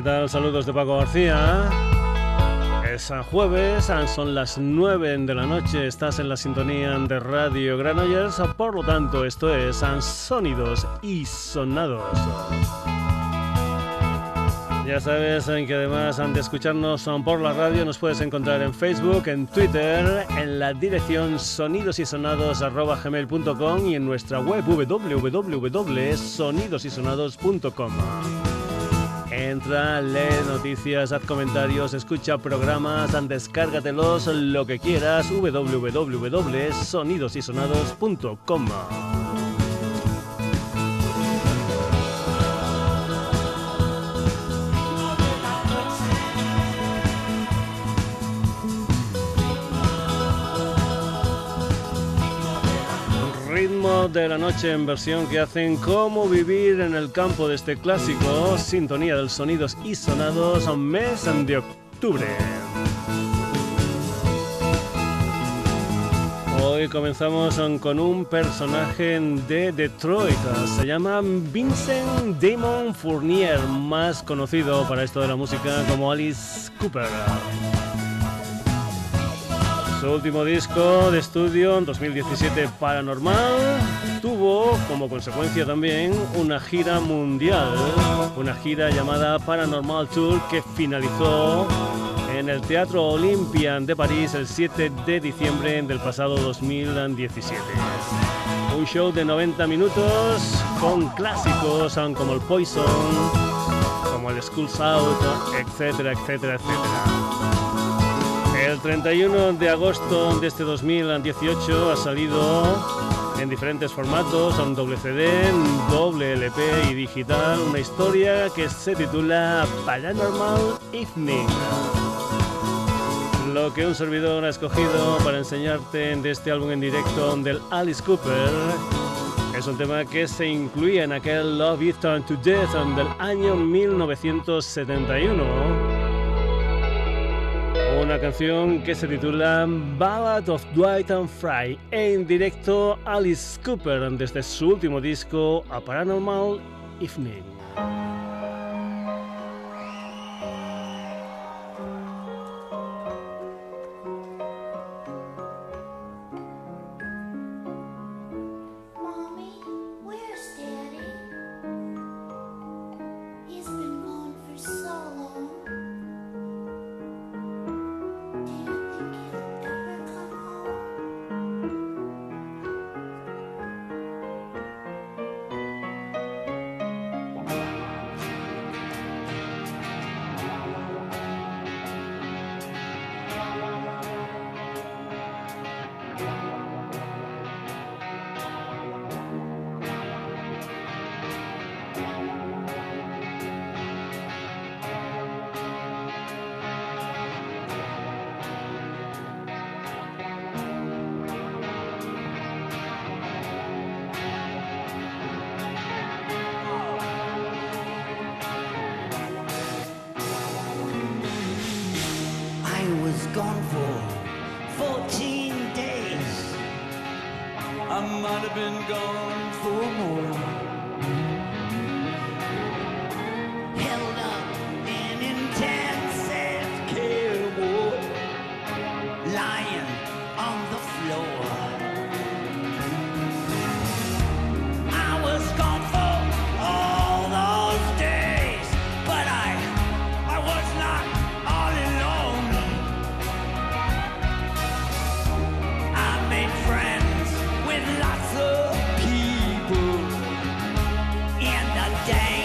¿qué tal? Saludos de Paco García. Es jueves, son las 9 de la noche, estás en la sintonía de Radio Granollers, por lo tanto esto es Sonidos y Sonados. Ya sabes que además de escucharnos por la radio nos puedes encontrar en Facebook, en Twitter, en la dirección sonidosysonados.gmail.com y en nuestra web www.sonidosysonados.com. Entra, lee noticias, haz comentarios, escucha programas, descárgatelos, lo que quieras, www.sonidosysonados.com. de la noche en versión que hacen cómo vivir en el campo de este clásico, Sintonía de Sonidos y Sonados, mes de octubre. Hoy comenzamos con un personaje de Detroit, se llama Vincent Damon Fournier, más conocido para esto de la música como Alice Cooper. Su último disco de estudio en 2017 Paranormal tuvo como consecuencia también una gira mundial, una gira llamada Paranormal Tour que finalizó en el Teatro Olympian de París el 7 de diciembre del pasado 2017. Un show de 90 minutos con clásicos como el Poison, como el School's Out, etcétera, etcétera, etcétera. El 31 de agosto de este 2018 ha salido en diferentes formatos, en doble CD, doble LP y digital, una historia que se titula Paranormal Evening. Lo que un servidor ha escogido para enseñarte de este álbum en directo del Alice Cooper es un tema que se incluía en aquel Love It Turn to Death del año 1971 una canción que se titula Ballad of Dwight and Fry en directo Alice Cooper desde su último disco A Paranormal Evening. Game.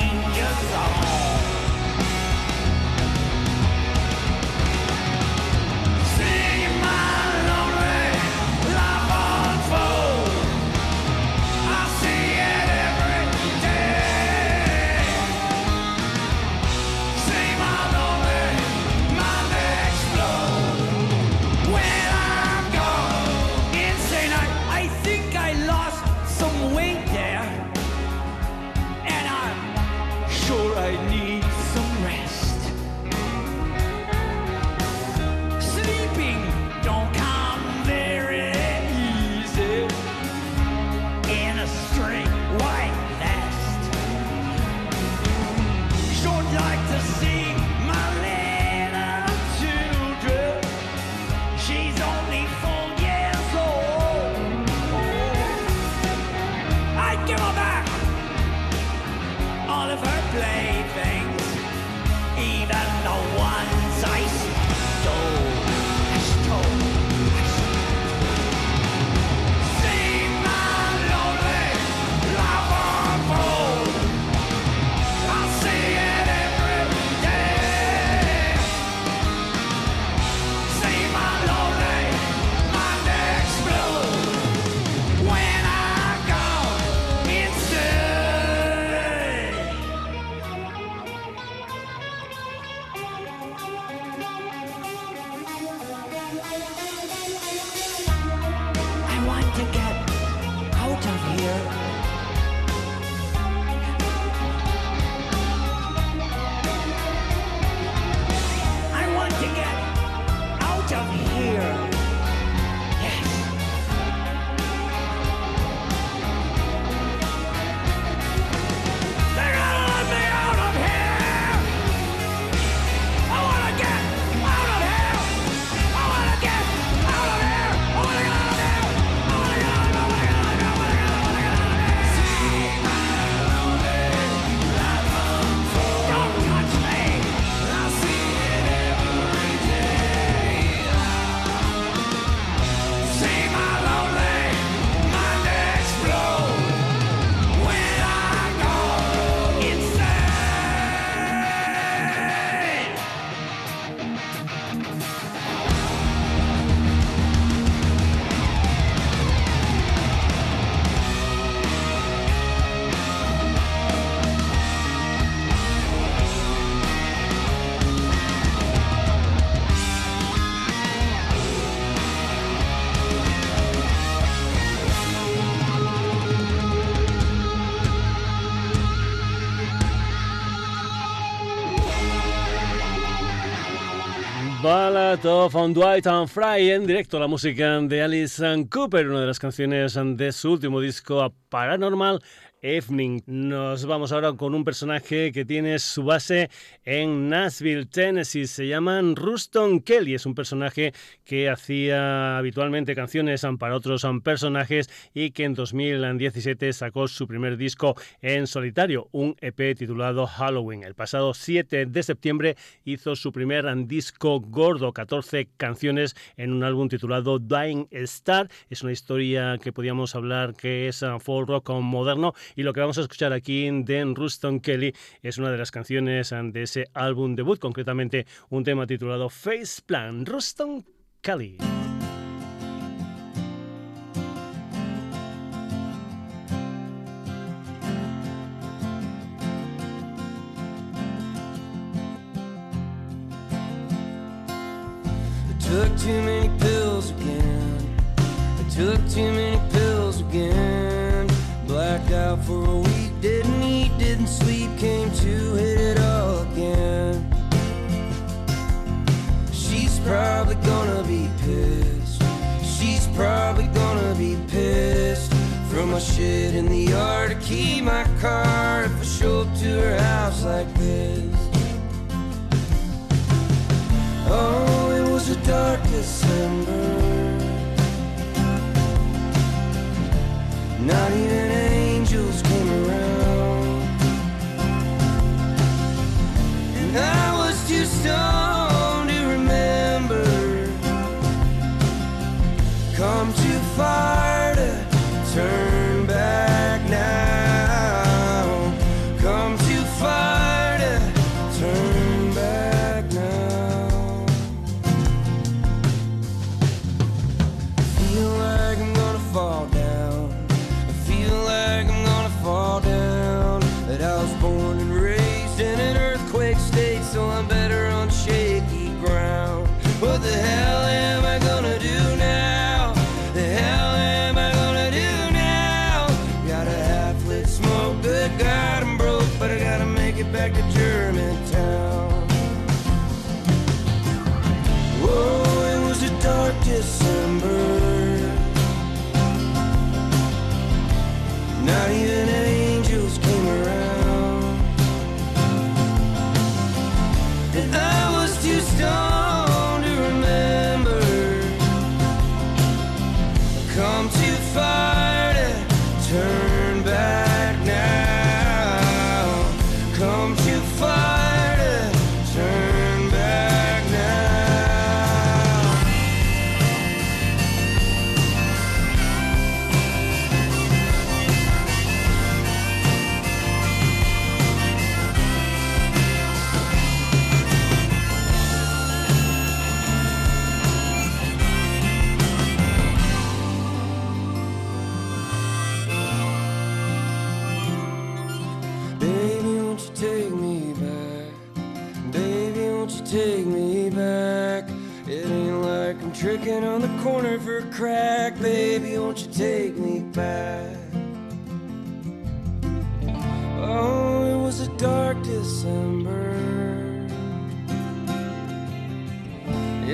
Ballad of Dwight and Fry en directo la música de Alice Cooper, una de las canciones de su último disco Paranormal Evening. Nos vamos ahora con un personaje que tiene su base en Nashville, Tennessee. Se llama Ruston Kelly. Es un personaje que hacía habitualmente canciones para otros personajes y que en 2017 sacó su primer disco en solitario, un EP titulado Halloween. El pasado 7 de septiembre hizo su primer disco gordo, 14 canciones en un álbum titulado Dying Star. Es una historia que podíamos hablar que es folk rock moderno y lo que vamos a escuchar aquí de Ruston Kelly es una de las canciones de ese álbum debut, concretamente un tema titulado Face Plan. Ruston Kelly. For a week, didn't eat, didn't sleep, came to hit it all again. She's probably gonna be pissed. She's probably gonna be pissed. Throw my shit in the yard to keep my car if I show up to her house like this. Oh, it was a dark December. Not even don't you remember? Come too far.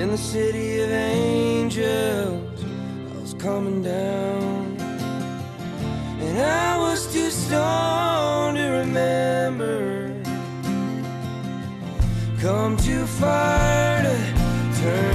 In the city of angels. I was coming down, and I was too stoned to remember. Come too far to turn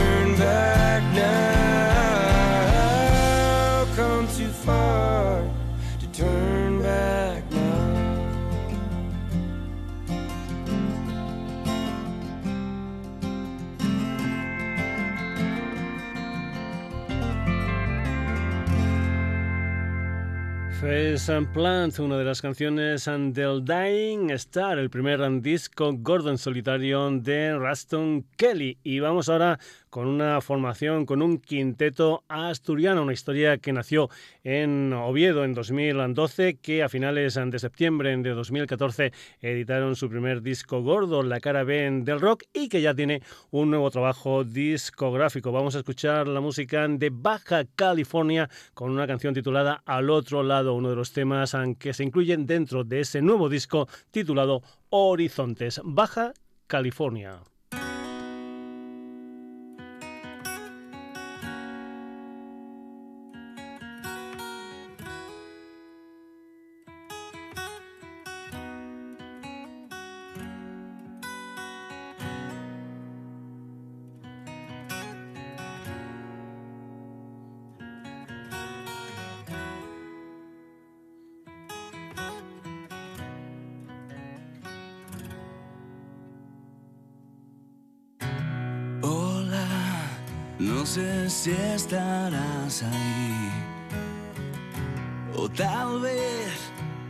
Plant, una de las canciones del Dying Star, el primer disco Gordon solitario de Raston Kelly. Y vamos ahora con una formación, con un quinteto asturiano, una historia que nació en Oviedo en 2012, que a finales de septiembre de 2014 editaron su primer disco gordo, La cara B del rock, y que ya tiene un nuevo trabajo discográfico. Vamos a escuchar la música de Baja California con una canción titulada Al otro lado, uno de los temas que se incluyen dentro de ese nuevo disco titulado Horizontes, Baja California. Estarás ahí. O tal vez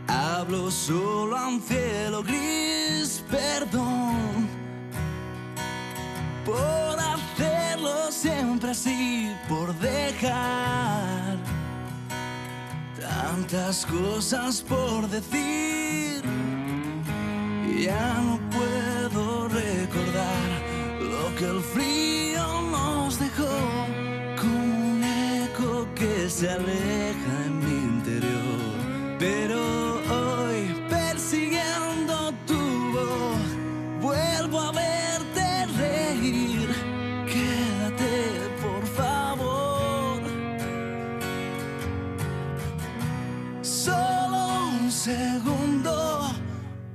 hablo solo a un cielo gris. Perdón por hacerlo siempre así, por dejar tantas cosas por decir. Ya no puedo recordar lo que el frío se aleja en mi interior. Pero hoy, persiguiendo tu voz, vuelvo a verte reír. Quédate, por favor. Solo un segundo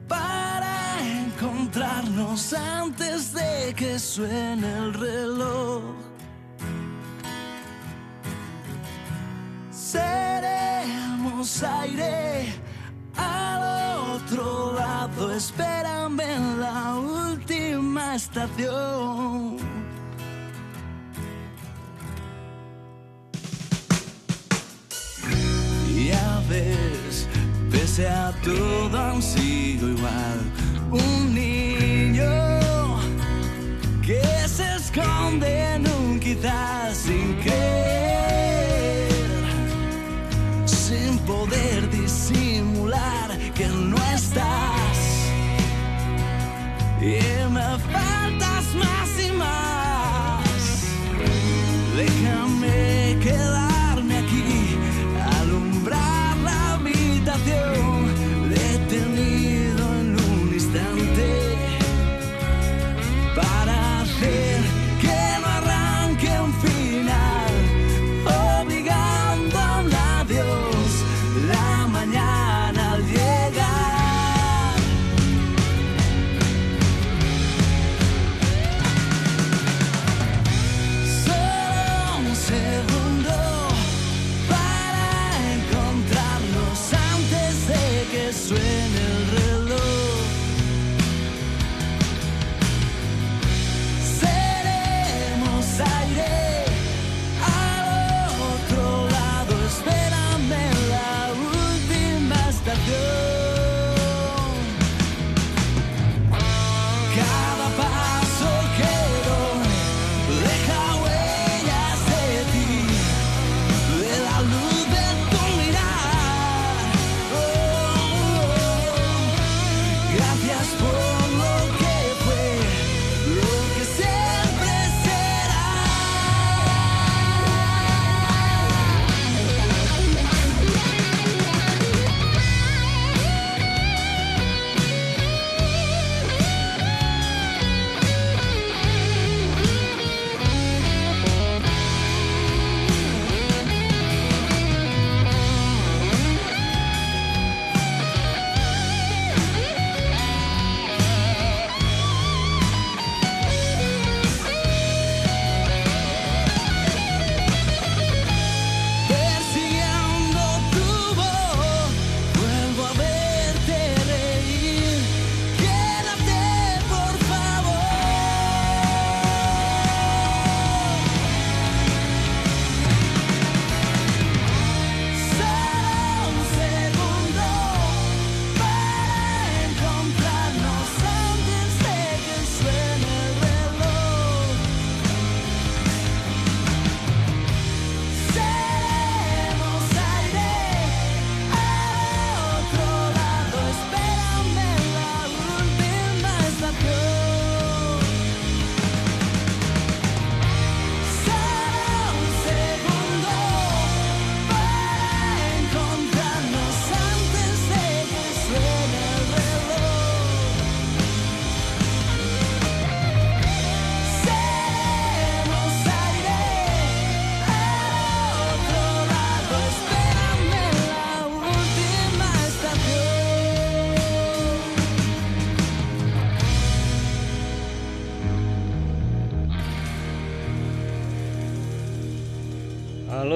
para encontrarnos antes de que suene el reloj. Aire al otro lado, espérame en la última estación. Ya ves, pese a todo han sido igual. Un niño que se esconde en un quizás sin creer, que no estás. Y me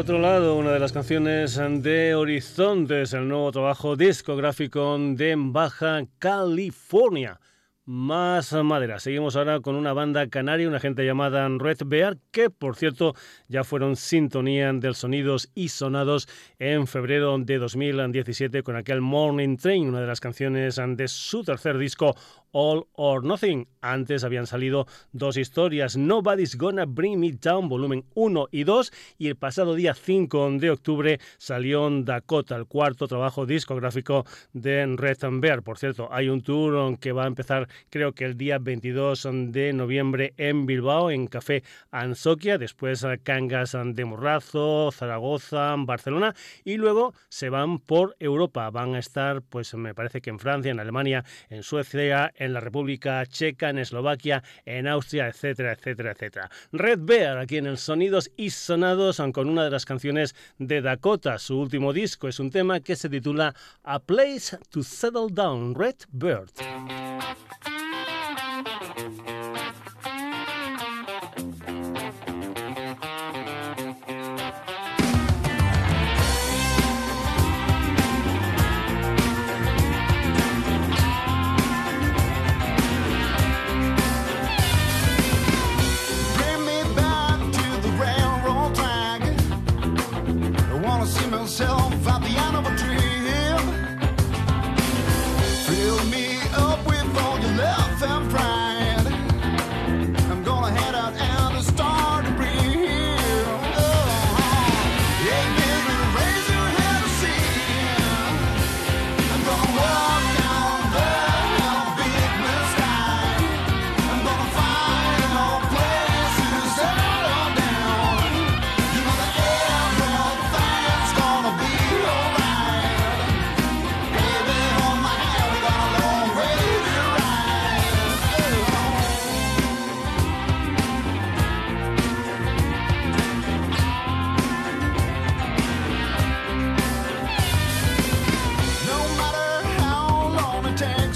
otro lado, una de las canciones de Horizontes, el nuevo trabajo discográfico de Baja California. más madera. Seguimos ahora con una banda canaria, una gente llamada Red Bear, que por cierto ya fueron sintonía del Sonidos y Sonados en febrero de 2017 con aquel Morning Train, una de las canciones de su tercer disco All or Nothing. Antes habían salido dos historias, Nobody's Gonna Bring Me Down, volumen 1 y 2, y el pasado día 5 de octubre salió Dakota, el cuarto trabajo discográfico de Red Bear. Por cierto, hay un tour que va a empezar creo que el día 22 de noviembre en Bilbao, en Café Ansoquia, después Cangas de Morrazo, Zaragoza, Barcelona, y luego se van por Europa. Van a estar, pues me parece que en Francia, en Alemania, en Suecia, en la República Checa, en Eslovaquia, en Austria, etcétera, etcétera, etcétera. Red Bear, aquí en el Sonidos y Sonados, con una de las canciones de Dakota, su último disco. Es un tema que se titula A Place to Settle Down, Red Bird.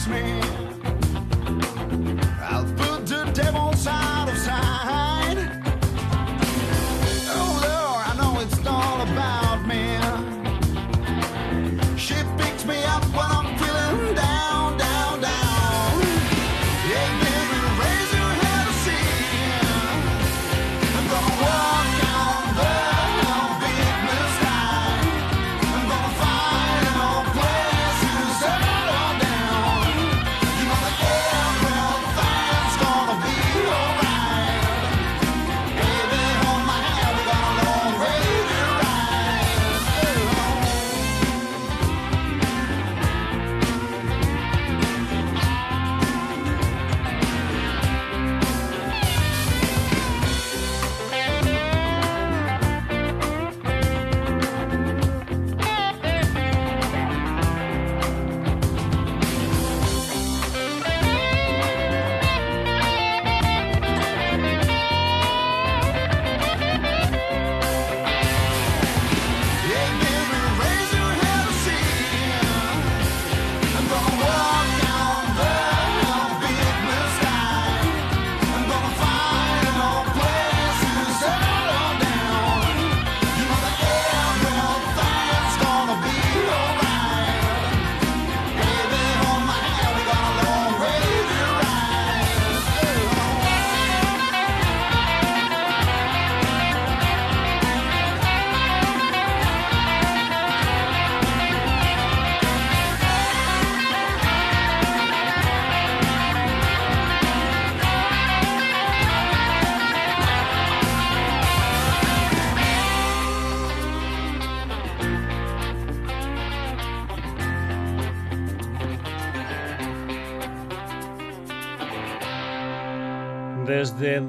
Desde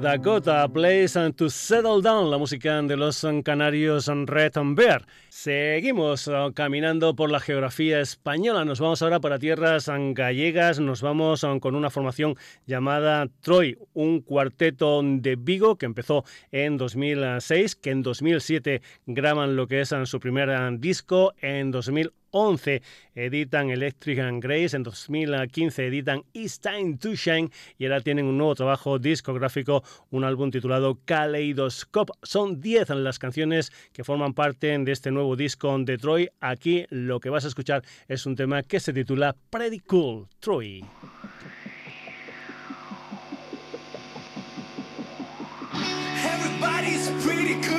Dakota, Place to Settle Down, la música de los canarios Red Bear. Seguimos uh, caminando por la geografía española, nos vamos ahora para tierras gallegas, nos vamos uh, con una formación llamada Troy, un cuarteto de Vigo que empezó en 2006, que en 2007 graban lo que es uh, su primer disco, en 2008 11 editan Electric and Grace, en 2015 editan It's Time to Shine. Y ahora tienen un nuevo trabajo discográfico, un álbum titulado Kaleidoscope. Son 10 las canciones que forman parte de este nuevo nuevo disco de Troy. Aquí lo que vas a escuchar es un tema que se titula Pretty Cool Troy. Everybody's pretty cool.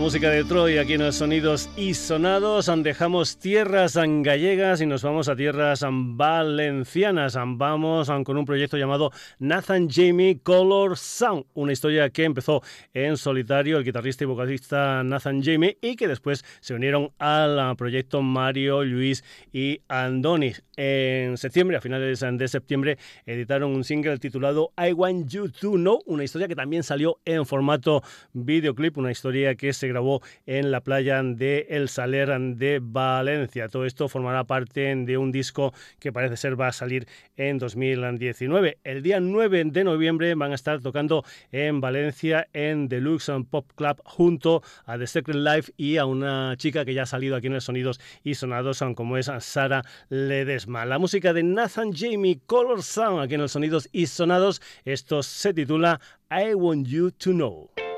Música de Troy aquí en los sonidos y sonados. Dejamos tierras gallegas y nos vamos a tierras valencianas. Vamos con un proyecto llamado Nathan Jamie Color Sound, una historia que empezó en solitario el guitarrista y vocalista Nathan Jamie y que después se unieron al proyecto Mario, Luis y Andoni. En septiembre, a finales de septiembre, editaron un single titulado I Want You to Know, una historia que también salió en formato videoclip, una historia que se grabó en la playa de El Saler de Valencia. Todo esto formará parte de un disco que parece ser va a salir en 2019. El día 9 de noviembre van a estar tocando en Valencia en Deluxe Pop Club junto a The Secret Life y a una chica que ya ha salido aquí en el Sonidos y Sonados como es Sara Ledesma. La música de Nathan Jamie Color Sound aquí en el Sonidos y Sonados. Esto se titula I Want You to Know.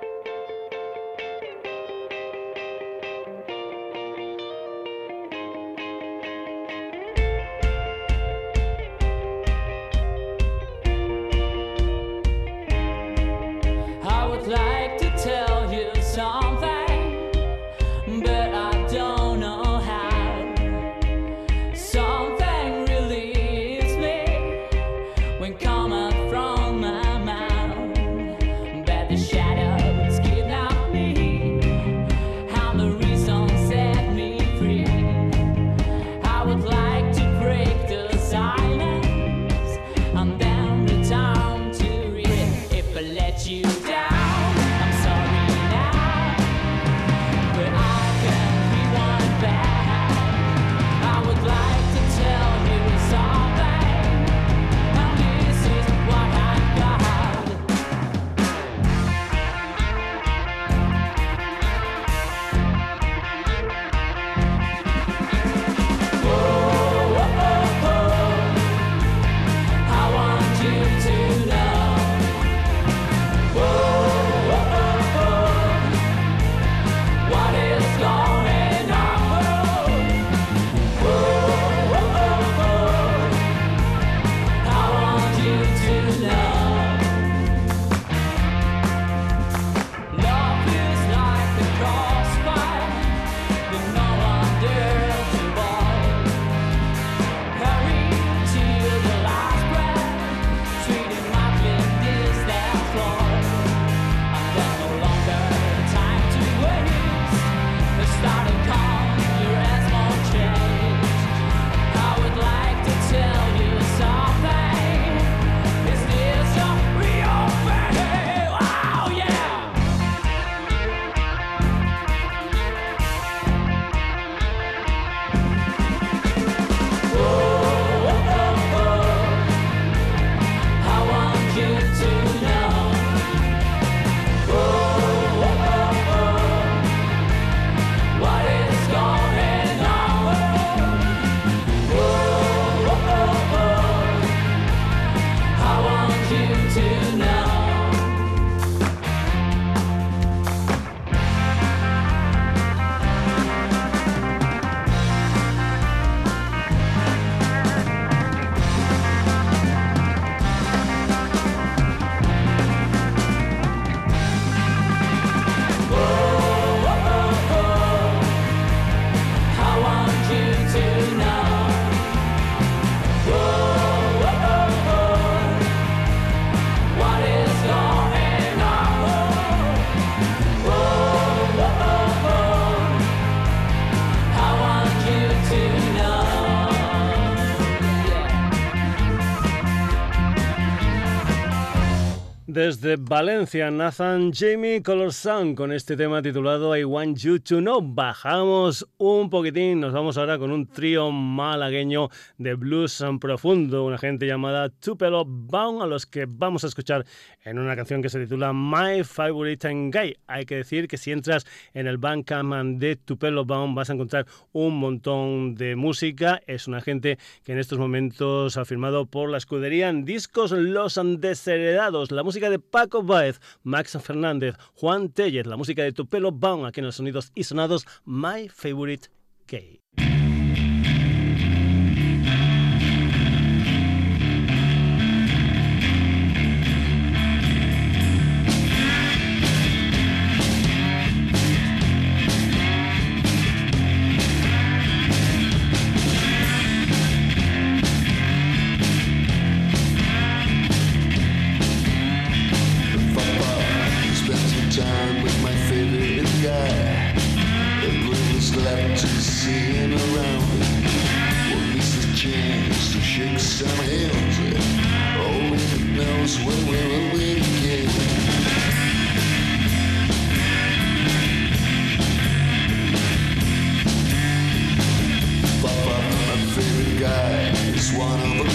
Desde Valencia, Nathan Jamie Color con este tema titulado I Want You to Know. Bajamos un poquitín, nos vamos ahora con un trío malagueño de blues profundo, una gente llamada Tupelo Bound, a los que vamos a escuchar en una canción que se titula My Favorite Guy. Hay que decir que si entras en el Bandcamp de Tupelo Bound vas a encontrar un montón de música. Es una gente que en estos momentos ha firmado por la escudería en discos Los Desheredados. La música de Paco Baez, Max Fernández, Juan Tellez, la música de Tupelo Bound aquí en los sonidos y sonados My Favorite Gay.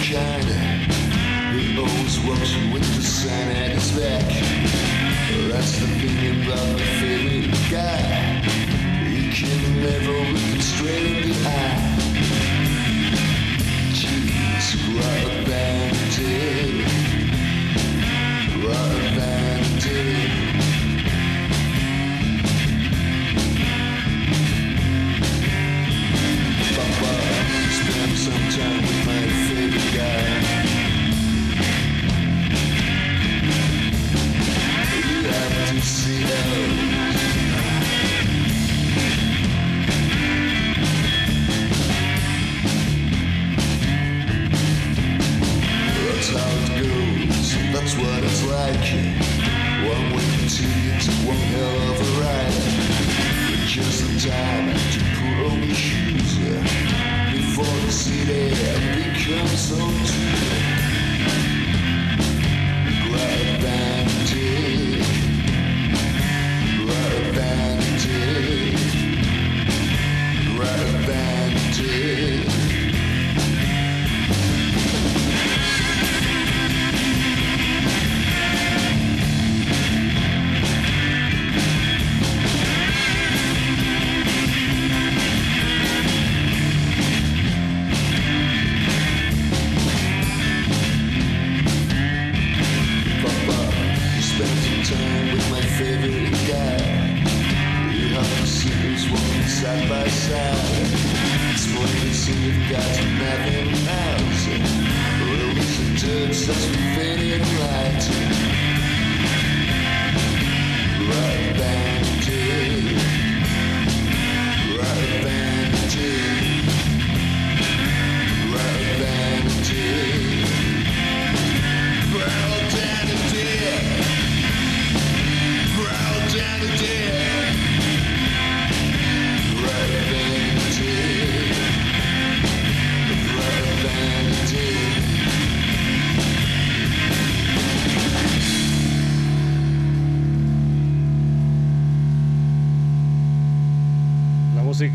shine. He always walks with the sun at his back. That's the thing about my favorite guy. He can never look you straight in the eye.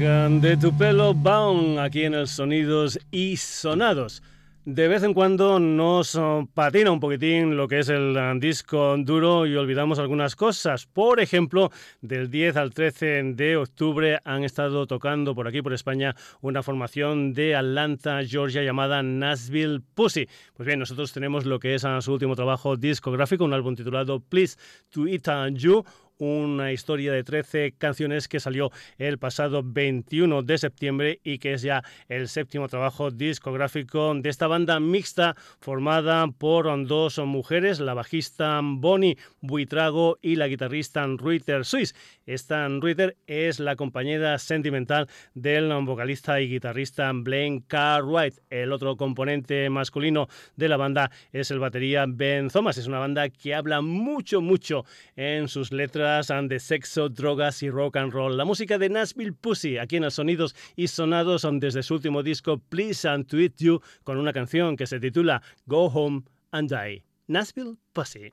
De tu pelo Bound aquí en el Sonidos y Sonados. De vez en cuando nos oh, patina un poquitín lo que es el uh, disco duro y olvidamos algunas cosas. Por ejemplo, del 10 al 13 de octubre han estado tocando por aquí, por España, una formación de Atlanta, Georgia, llamada Nashville Pussy. Pues bien, nosotros tenemos lo que es uh, su último trabajo discográfico, un álbum titulado Please to Eat You una historia de 13 canciones que salió el pasado 21 de septiembre y que es ya el séptimo trabajo discográfico de esta banda mixta formada por dos mujeres, la bajista Bonnie Buitrago y la guitarrista Ruiter Swiss. Esta Ruiter es la compañera sentimental del vocalista y guitarrista Blaine Cartwright. El otro componente masculino de la banda es el batería Ben Thomas. Es una banda que habla mucho, mucho en sus letras de sexo, drogas y rock and roll. La música de Nashville Pussy, aquí en los sonidos y sonados desde su último disco Please and Tweet You, con una canción que se titula Go Home and Die. Nashville Pussy.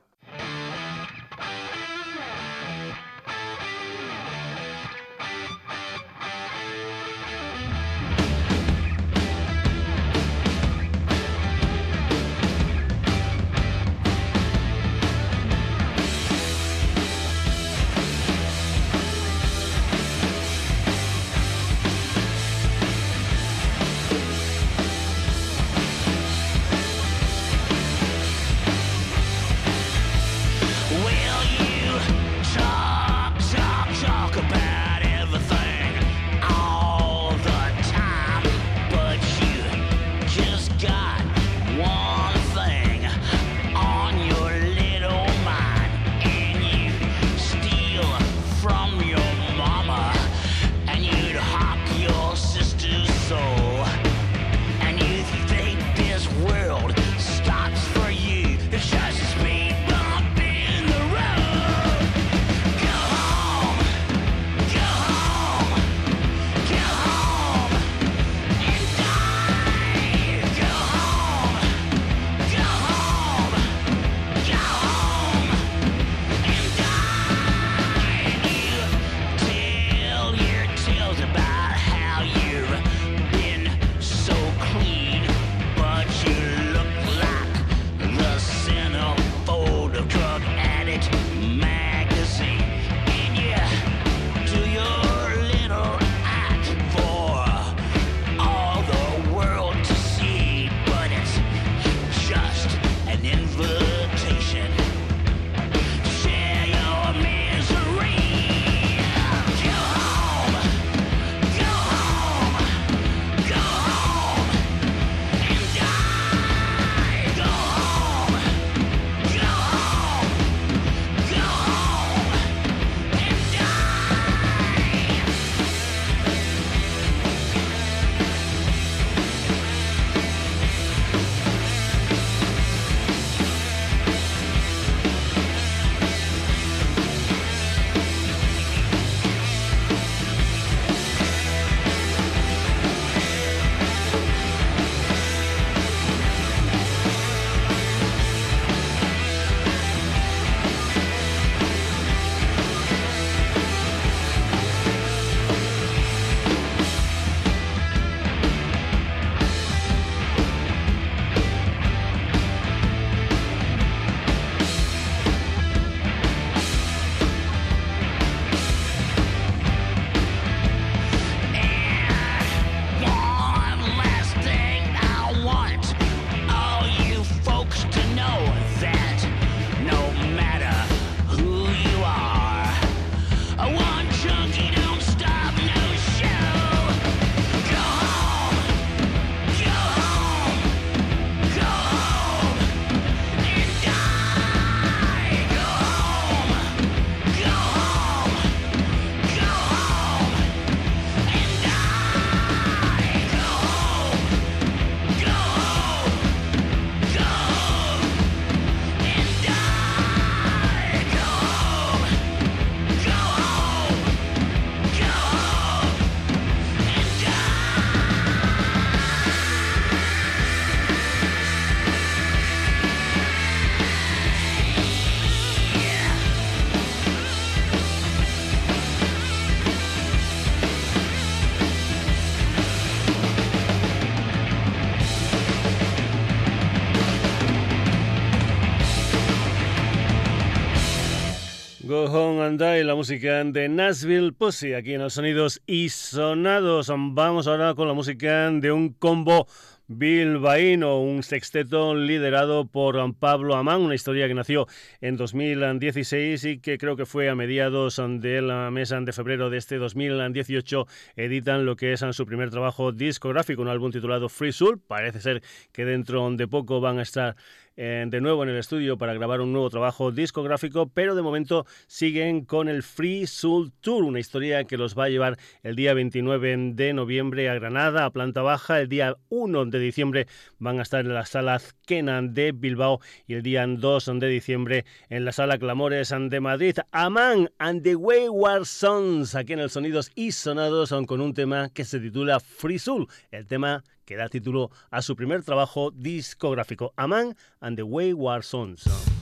Die, la música de Nashville Pussy, aquí en los sonidos y sonados. Vamos ahora con la música de un combo bilbaíno, un sexteto liderado por Pablo Amán, una historia que nació en 2016 y que creo que fue a mediados de la mesa de febrero de este 2018 editan lo que es su primer trabajo discográfico, un álbum titulado Free Soul. Parece ser que dentro de poco van a estar de nuevo en el estudio para grabar un nuevo trabajo discográfico, pero de momento siguen con el Free Soul Tour, una historia que los va a llevar el día 29 de noviembre a Granada, a planta baja, el día 1 de diciembre van a estar en la sala Kenan de Bilbao y el día 2 de diciembre en la sala Clamores de Madrid. Aman and the Wayward Sons, aquí en el Sonidos y Sonados, con un tema que se titula Free Soul, el tema que da título a su primer trabajo discográfico, A Man and the Wayward Sons.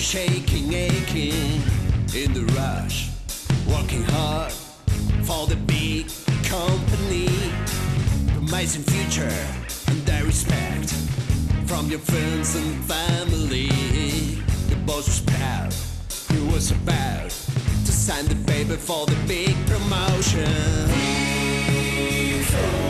Shaking, aching in the rush, working hard for the big company, promising future and their respect from your friends and family. The boss was proud, he was about to sign the paper for the big promotion. Oh.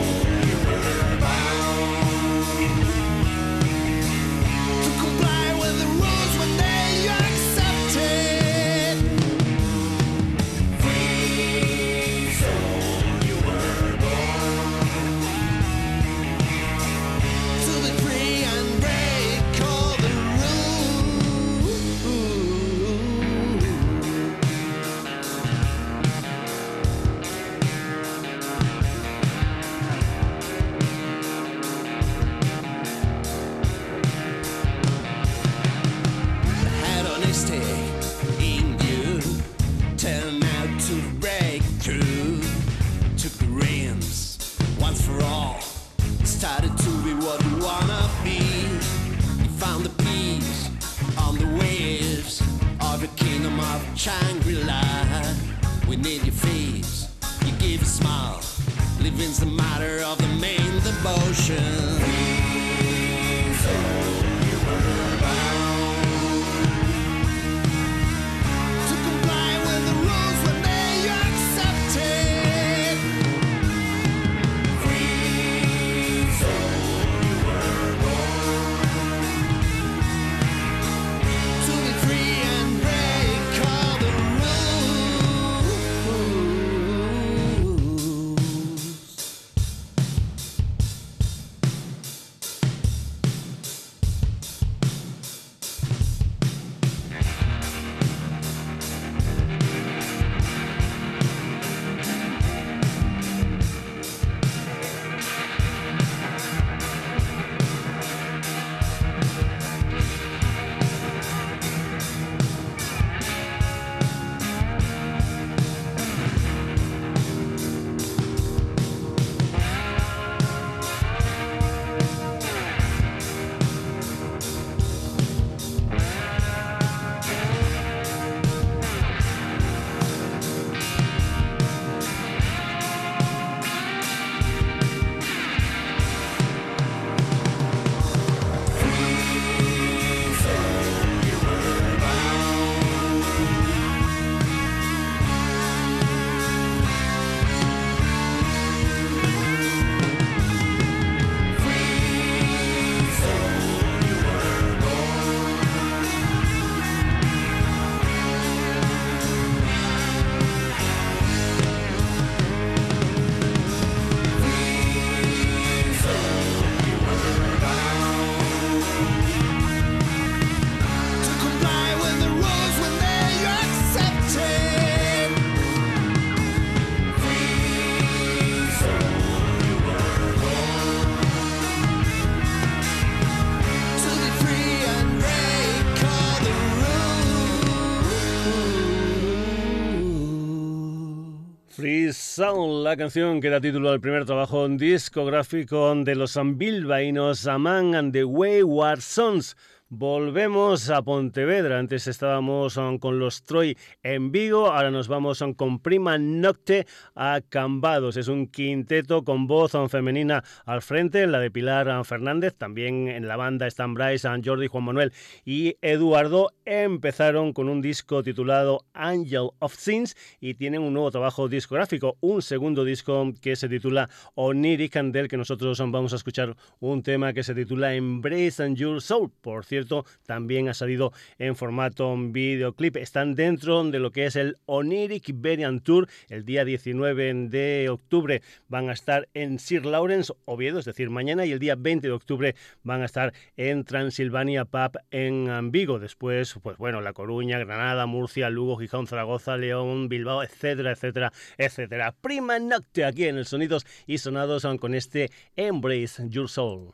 Sound, la canción que da título al primer trabajo discográfico de los bilbaínos Aman and the Wayward Sons. Volvemos a Pontevedra. Antes estábamos um, con los Troy en Vigo, ahora nos vamos um, con Prima Nocte a Cambados. Es un quinteto con voz um, femenina al frente, la de Pilar Fernández. También en la banda están Bryce, Jordi, Juan Manuel y Eduardo. Empezaron con un disco titulado Angel of Sins y tienen un nuevo trabajo discográfico, un segundo disco que se titula Oniric, del que nosotros vamos a escuchar un tema que se titula Embrace and Your Soul. Por cierto, también ha salido en formato videoclip. Están dentro de lo que es el Oniric Iberian Tour. El día 19 de octubre van a estar en Sir Lawrence, Oviedo, es decir, mañana, y el día 20 de octubre van a estar en Transilvania Pub en Vigo. Después, pues bueno, La Coruña, Granada, Murcia, Lugo, Gijón, Zaragoza, León, Bilbao, etcétera, etcétera, etcétera. Prima Nocte aquí en el Sonidos y Sonados con este Embrace Your Soul.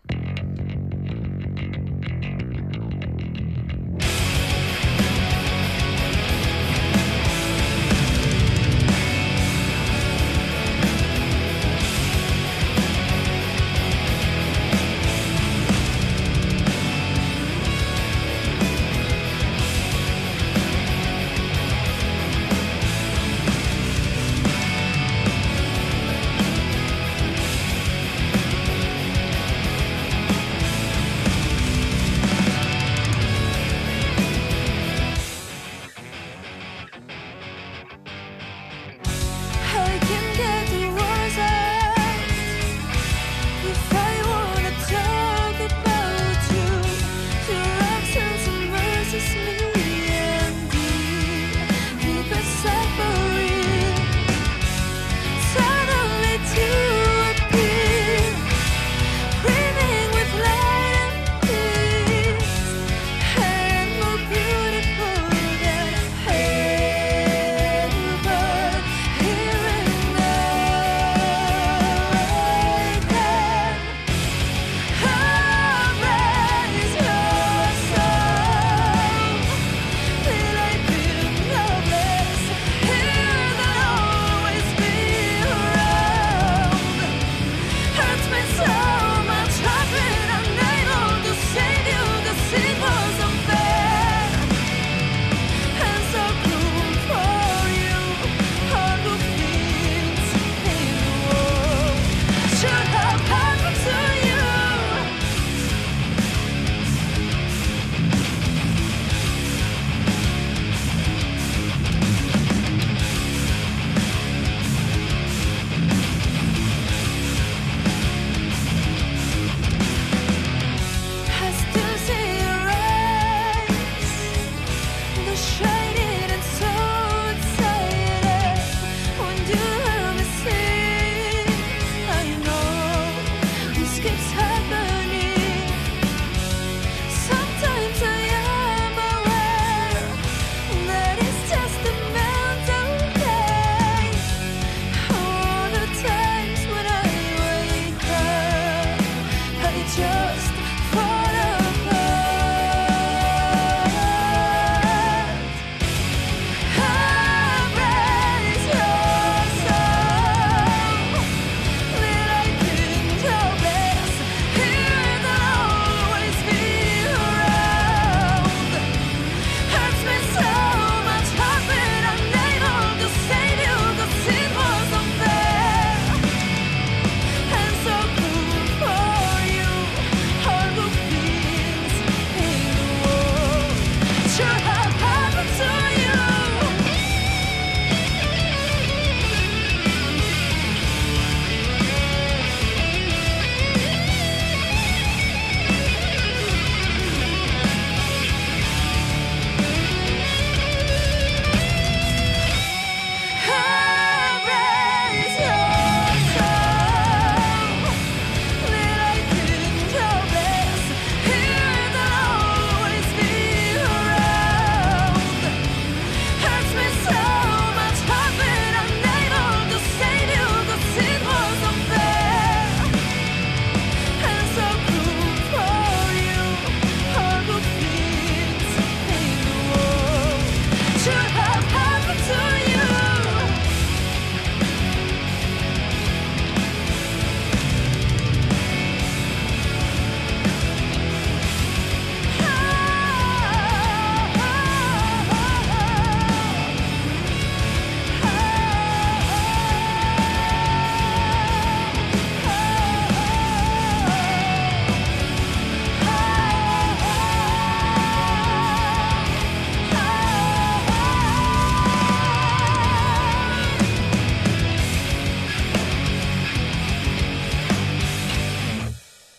shame.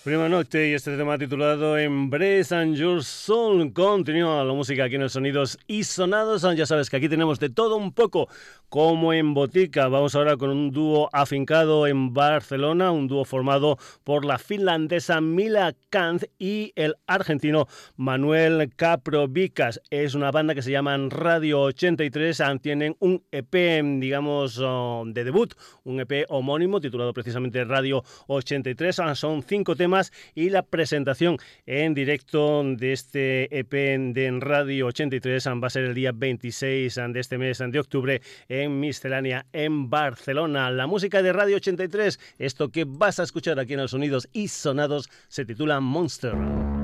Prima Nocte y este tema titulado Embrace and Your Soul. Continúa la música aquí en los sonidos y sonados. Ya sabes que aquí tenemos de todo un poco como en Botica. Vamos ahora con un dúo afincado en Barcelona, un dúo formado por la finlandesa Mila Kant y el argentino Manuel Caprovicas. Es una banda que se llama Radio 83. Tienen un EP, digamos, oh, de debut, un EP homónimo titulado precisamente Radio 83. Son cinco temas y la presentación en directo de este EP de Radio 83 va a ser el día 26 de este mes de octubre en Miscelánea en Barcelona. La música de Radio 83, esto que vas a escuchar aquí en los sonidos y sonados, se titula Monster.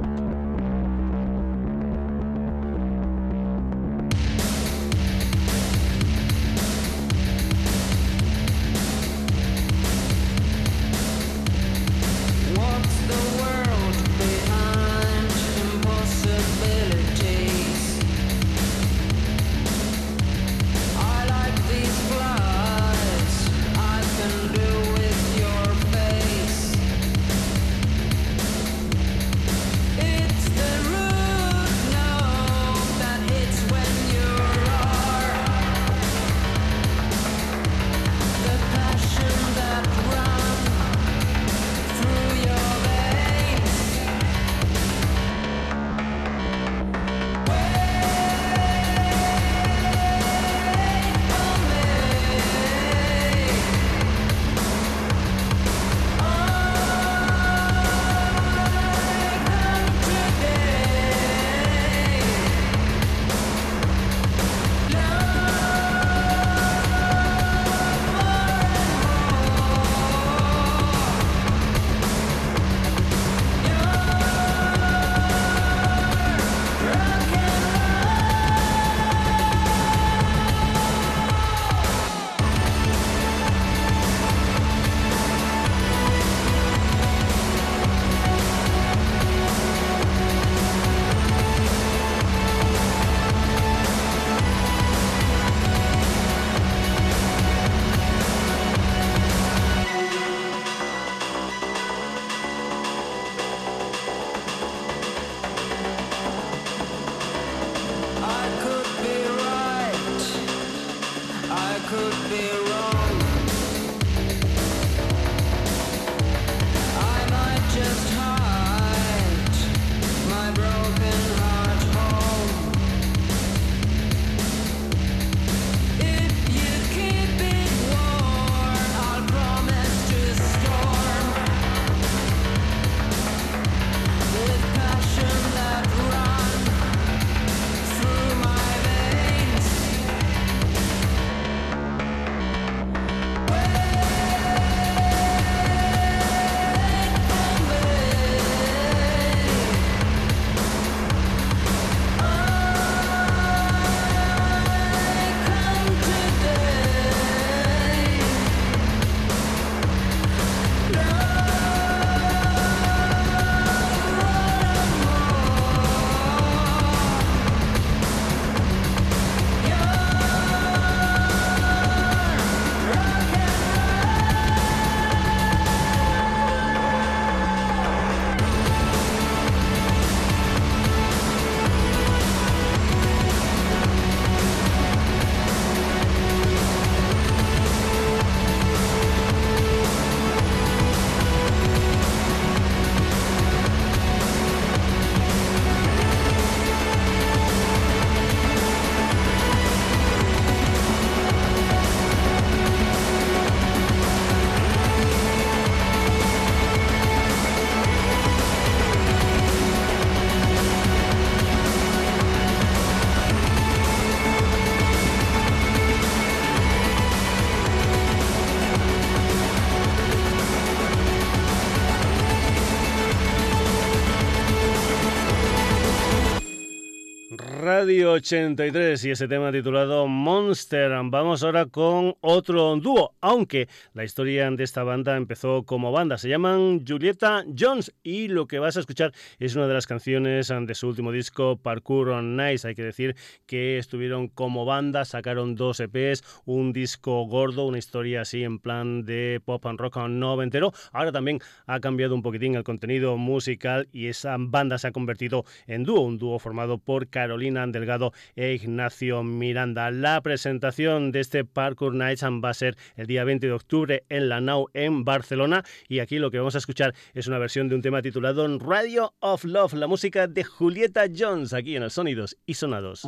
Radio 83 y ese tema titulado Monster. Vamos ahora con otro dúo, aunque la historia de esta banda empezó como banda. Se llaman Julieta Jones y lo que vas a escuchar es una de las canciones de su último disco, Parkour on Nice. Hay que decir que estuvieron como banda, sacaron dos EPs, un disco gordo, una historia así en plan de pop and rock noventero. Ahora también ha cambiado un poquitín el contenido musical y esa banda se ha convertido en dúo, un dúo formado por Carolina Delgado e Ignacio Miranda. La presentación de este Parkour Nights va a ser el día 20 de octubre en la Nau en Barcelona y aquí lo que vamos a escuchar es una versión de un tema titulado Radio of Love, la música de Julieta Jones aquí en el Sonidos y Sonados.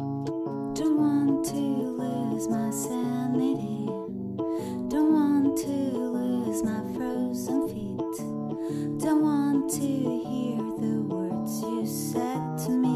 Don't want to hear the words you said to me.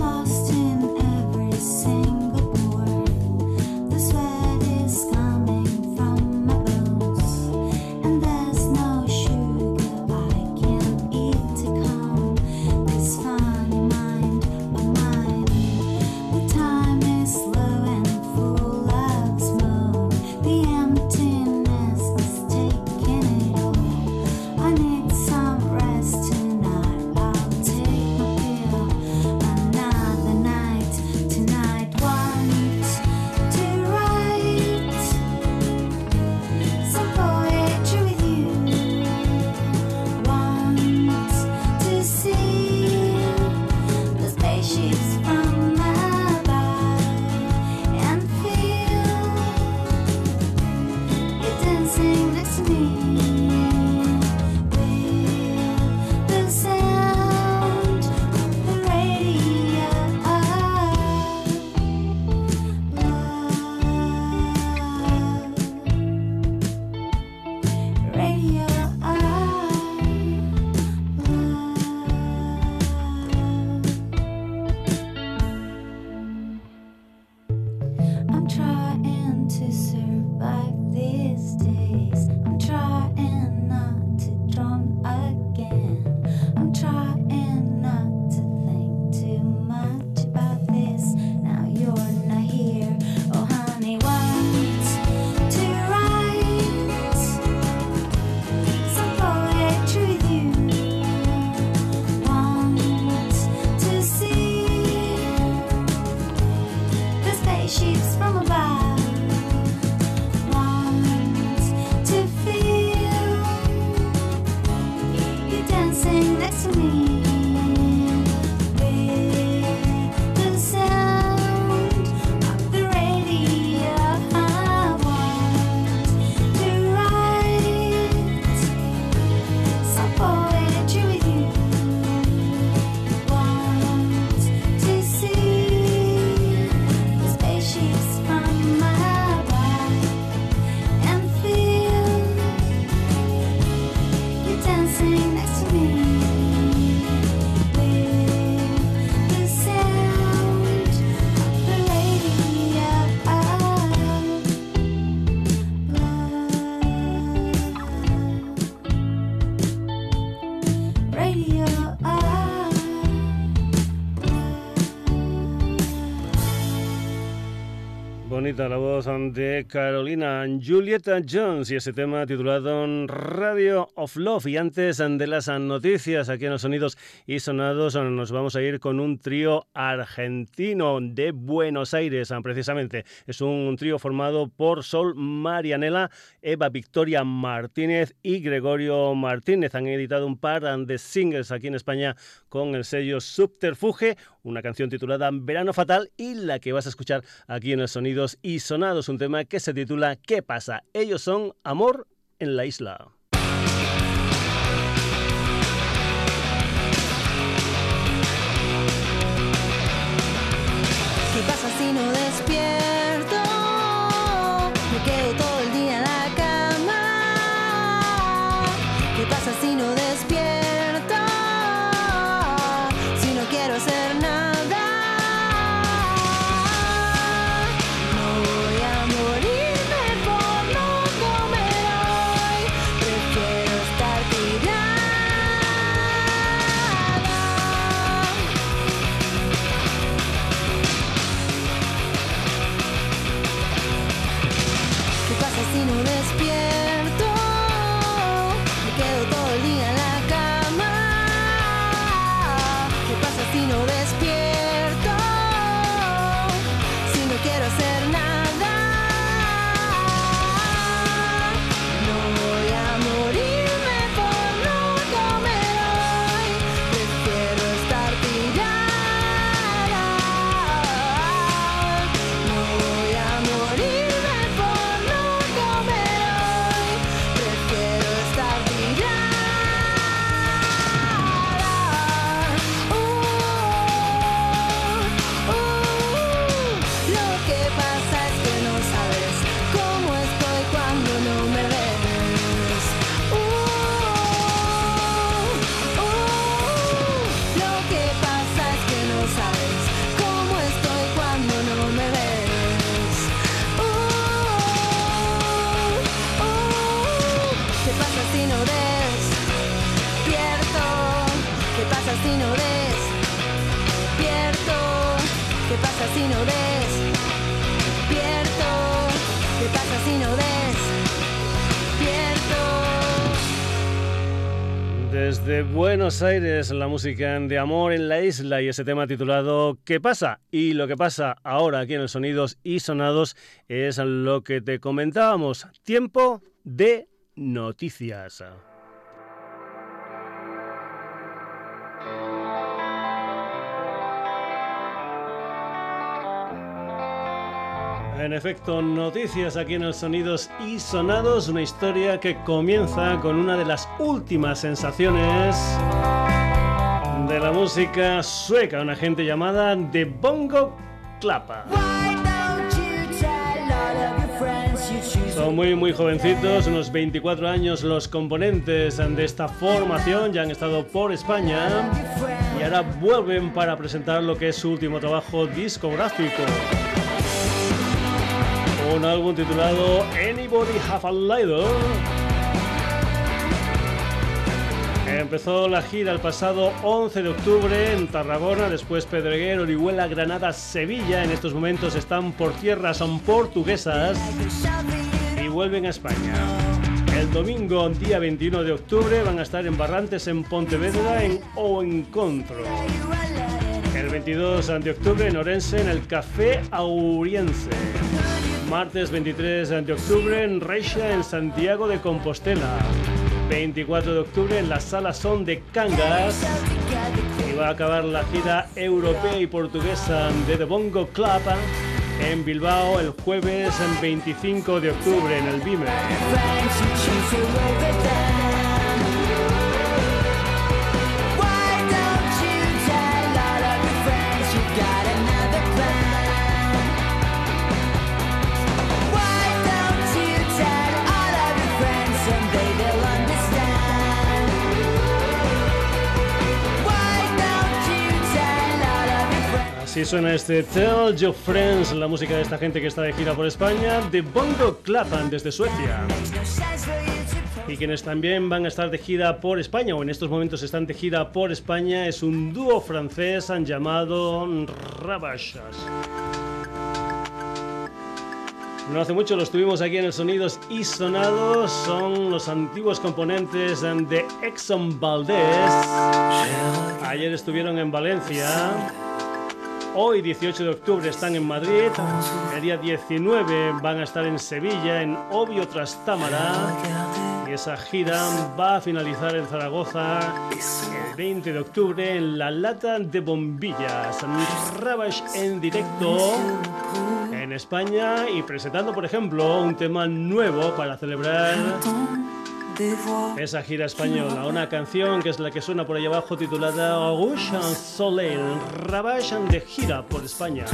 mama. Bonita la voz de Carolina Julieta Jones y ese tema titulado Radio of Love. Y antes de las noticias aquí en los sonidos y sonados, nos vamos a ir con un trío argentino de Buenos Aires, precisamente. Es un trío formado por Sol Marianela, Eva Victoria Martínez y Gregorio Martínez. Han editado un par de singles aquí en España con el sello Subterfuge, una canción titulada Verano Fatal y la que vas a escuchar aquí en el sonido y sonados, un tema que se titula ¿Qué pasa? Ellos son Amor en la Isla. ¿Qué pasa si no? Aires, la música de amor en la isla y ese tema titulado ¿Qué pasa? Y lo que pasa ahora aquí en el Sonidos y Sonados es lo que te comentábamos, tiempo de noticias. En efecto, noticias aquí en el Sonidos y Sonados, una historia que comienza con una de las últimas sensaciones de la música sueca, una gente llamada The Bongo Clapa. Son muy muy jovencitos, unos 24 años los componentes de esta formación, ya han estado por España y ahora vuelven para presentar lo que es su último trabajo discográfico un álbum titulado Anybody Have a Lighter. Empezó la gira el pasado 11 de octubre en Tarragona, después Pedreguer, Orihuela, Granada, Sevilla. En estos momentos están por tierras son portuguesas y vuelven a España. El domingo, día 21 de octubre, van a estar en Barrantes, en Pontevedra, en O Encontro. El 22 de octubre en Orense, en el Café Auriense martes 23 de octubre en Reixa, en Santiago de Compostela. 24 de octubre en la Sala Son de Cangas. Y va a acabar la gira europea y portuguesa de The Bongo Club en Bilbao el jueves 25 de octubre en el Bime. Así suena este Tell Your Friends, la música de esta gente que está de gira por España, de Bongo Clapan desde Suecia. Y quienes también van a estar de gira por España, o en estos momentos están de gira por España, es un dúo francés llamado Rabashas. No hace mucho los tuvimos aquí en el Sonidos y Sonados. Son los antiguos componentes de Exxon Valdez. Ayer estuvieron en Valencia. Hoy, 18 de octubre, están en Madrid. El día 19 van a estar en Sevilla, en Obvio Trastámara. Y esa gira va a finalizar en Zaragoza el 20 de octubre en La Lata de Bombillas. Ravage en directo en España y presentando, por ejemplo, un tema nuevo para celebrar esa gira española. Una canción que es la que suena por ahí abajo titulada Rouge en Soleil, Ravage de gira por España.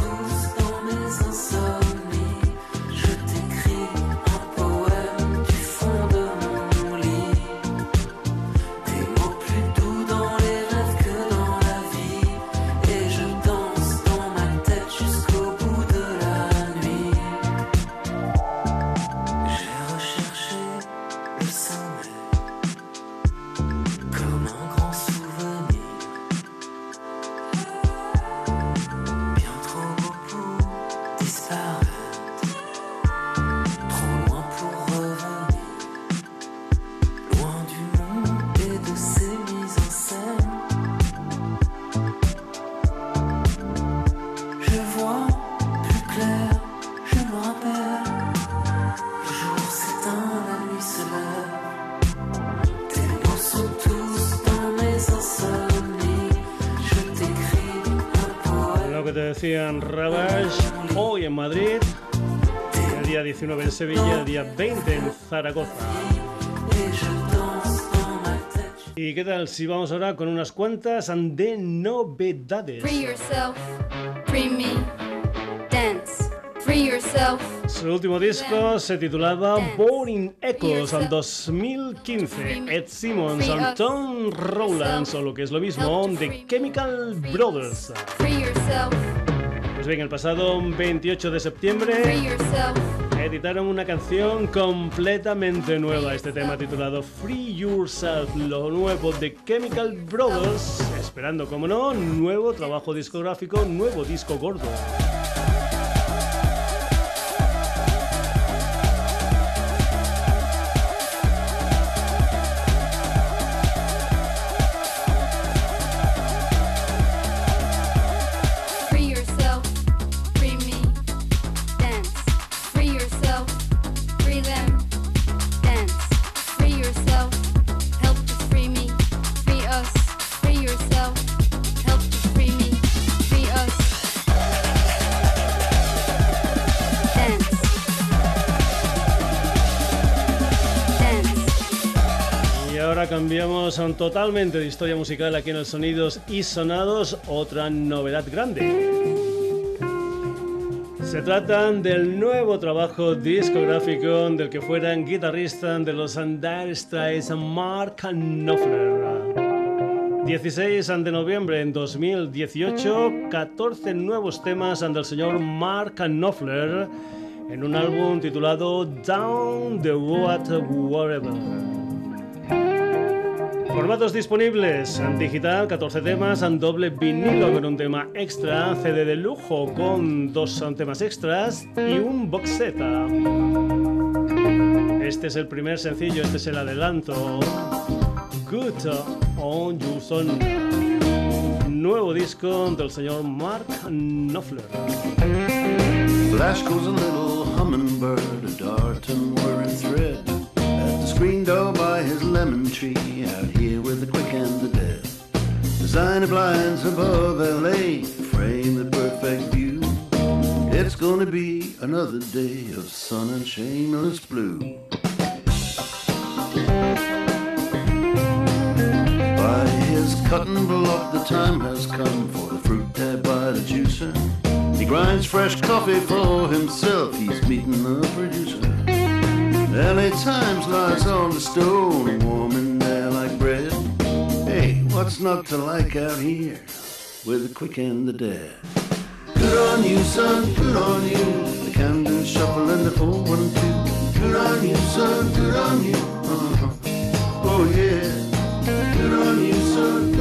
Ravage, hoy en Madrid, el día 19 en Sevilla, el día 20 en Zaragoza. ¿Y qué tal si vamos ahora con unas cuantas de novedades? Free yourself, free me, dance. Free yourself, Su último disco se titulaba Boring Echoes en 2015. Ed Simmons y Tom Rowlands, o lo que es lo mismo, The Chemical Brothers. free yourself, bien, el pasado 28 de septiembre editaron una canción completamente nueva. Este tema titulado Free Yourself, lo nuevo de Chemical Brothers. Esperando, como no, nuevo trabajo discográfico, nuevo disco gordo. Um, totalmente de historia musical aquí en los Sonidos y Sonados, otra novedad grande. Se trata del nuevo trabajo discográfico del que fueran guitarrista de los Dire Straits, Mark Knopfler. 16 de noviembre en 2018, 14 nuevos temas del señor Mark Knopfler en un álbum titulado Down the Road Wherever. Formatos disponibles, digital 14 temas, doble vinilo con un tema extra, CD de lujo con dos temas extras y un box set. Este es el primer sencillo, este es el adelanto. Good on Your Son. Nuevo disco del señor Mark Knopfler. Flash goes a little hummingbird, a dart and whirring thread. The door by his lemon tree, out here with the quick and the dead. Designer blinds above LA, frame the perfect view. It's gonna be another day of sun and shameless blue. By his cutting block, the time has come for the fruit tab by the juicer. He grinds fresh coffee for himself, he's meeting the producer. LA Times lies on the stone, warm in there like bread. Hey, what's not to like out here with the quick and the dead? Good on you, son, good on you. The Camden shuffle and the 412. Good on you, son, good on you. Uh-huh. Oh, yeah. Good on you, son,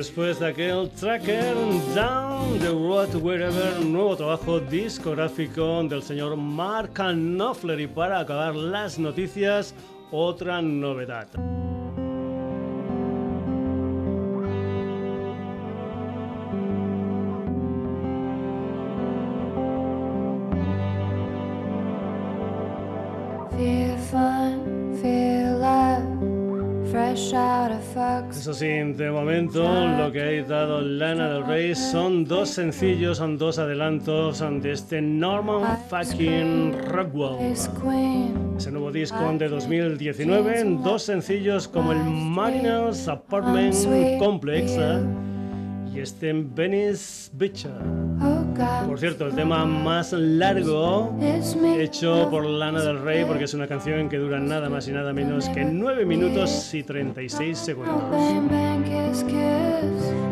después de aquel Tracker Down the Road Wherever, nuevo trabajo discográfico del señor Mark Knopfler. Y para acabar las noticias, otra novedad. Feel fun, Eso sí, de momento lo que ha editado Lana del Rey son dos sencillos, son dos adelantos de este Norman fucking Rockwell. Ese nuevo disco de 2019, dos sencillos como el Mariners Apartment Complex ¿eh? y este Venice Beach. Por cierto, el tema más largo hecho por Lana del Rey porque es una canción que dura nada más y nada menos que 9 minutos y 36 segundos. Kiss kiss.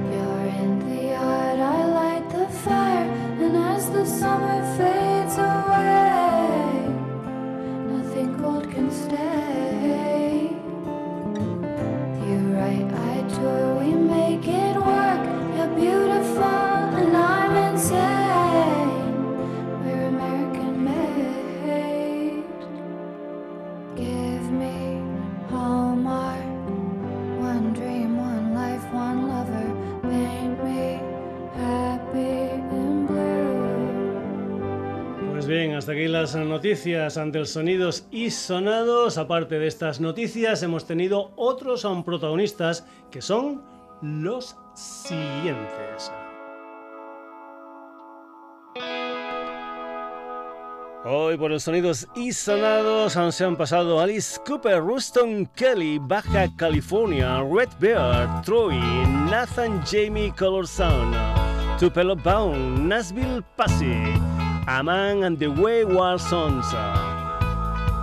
Hasta aquí las noticias ante los sonidos y sonados. Aparte de estas noticias, hemos tenido otros protagonistas que son los siguientes. Hoy por los sonidos y sonados se han pasado Alice Cooper, Ruston Kelly, Baja California, Red Bear, Troy, Nathan Jamie Color Sound, Tupelo Bound, Nashville Aman and the Wayward Sons.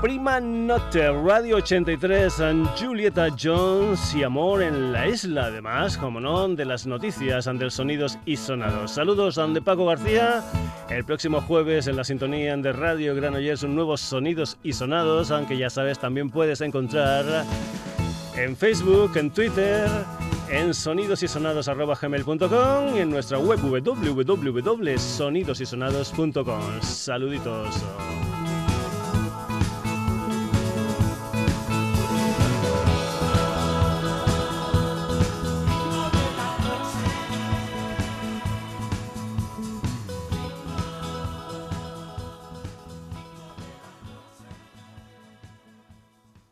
Prima Note, Radio 83, and Julieta Jones y Amor en la Isla, además, como no, de las noticias ante sonidos y sonados. Saludos de Paco García. El próximo jueves en la sintonía de Radio Granollers nuevos sonidos y sonados, aunque ya sabes, también puedes encontrar en Facebook, en Twitter, en sonidosysonados.gmail.com y en nuestra web www.sonidosysonados.com. Saluditos.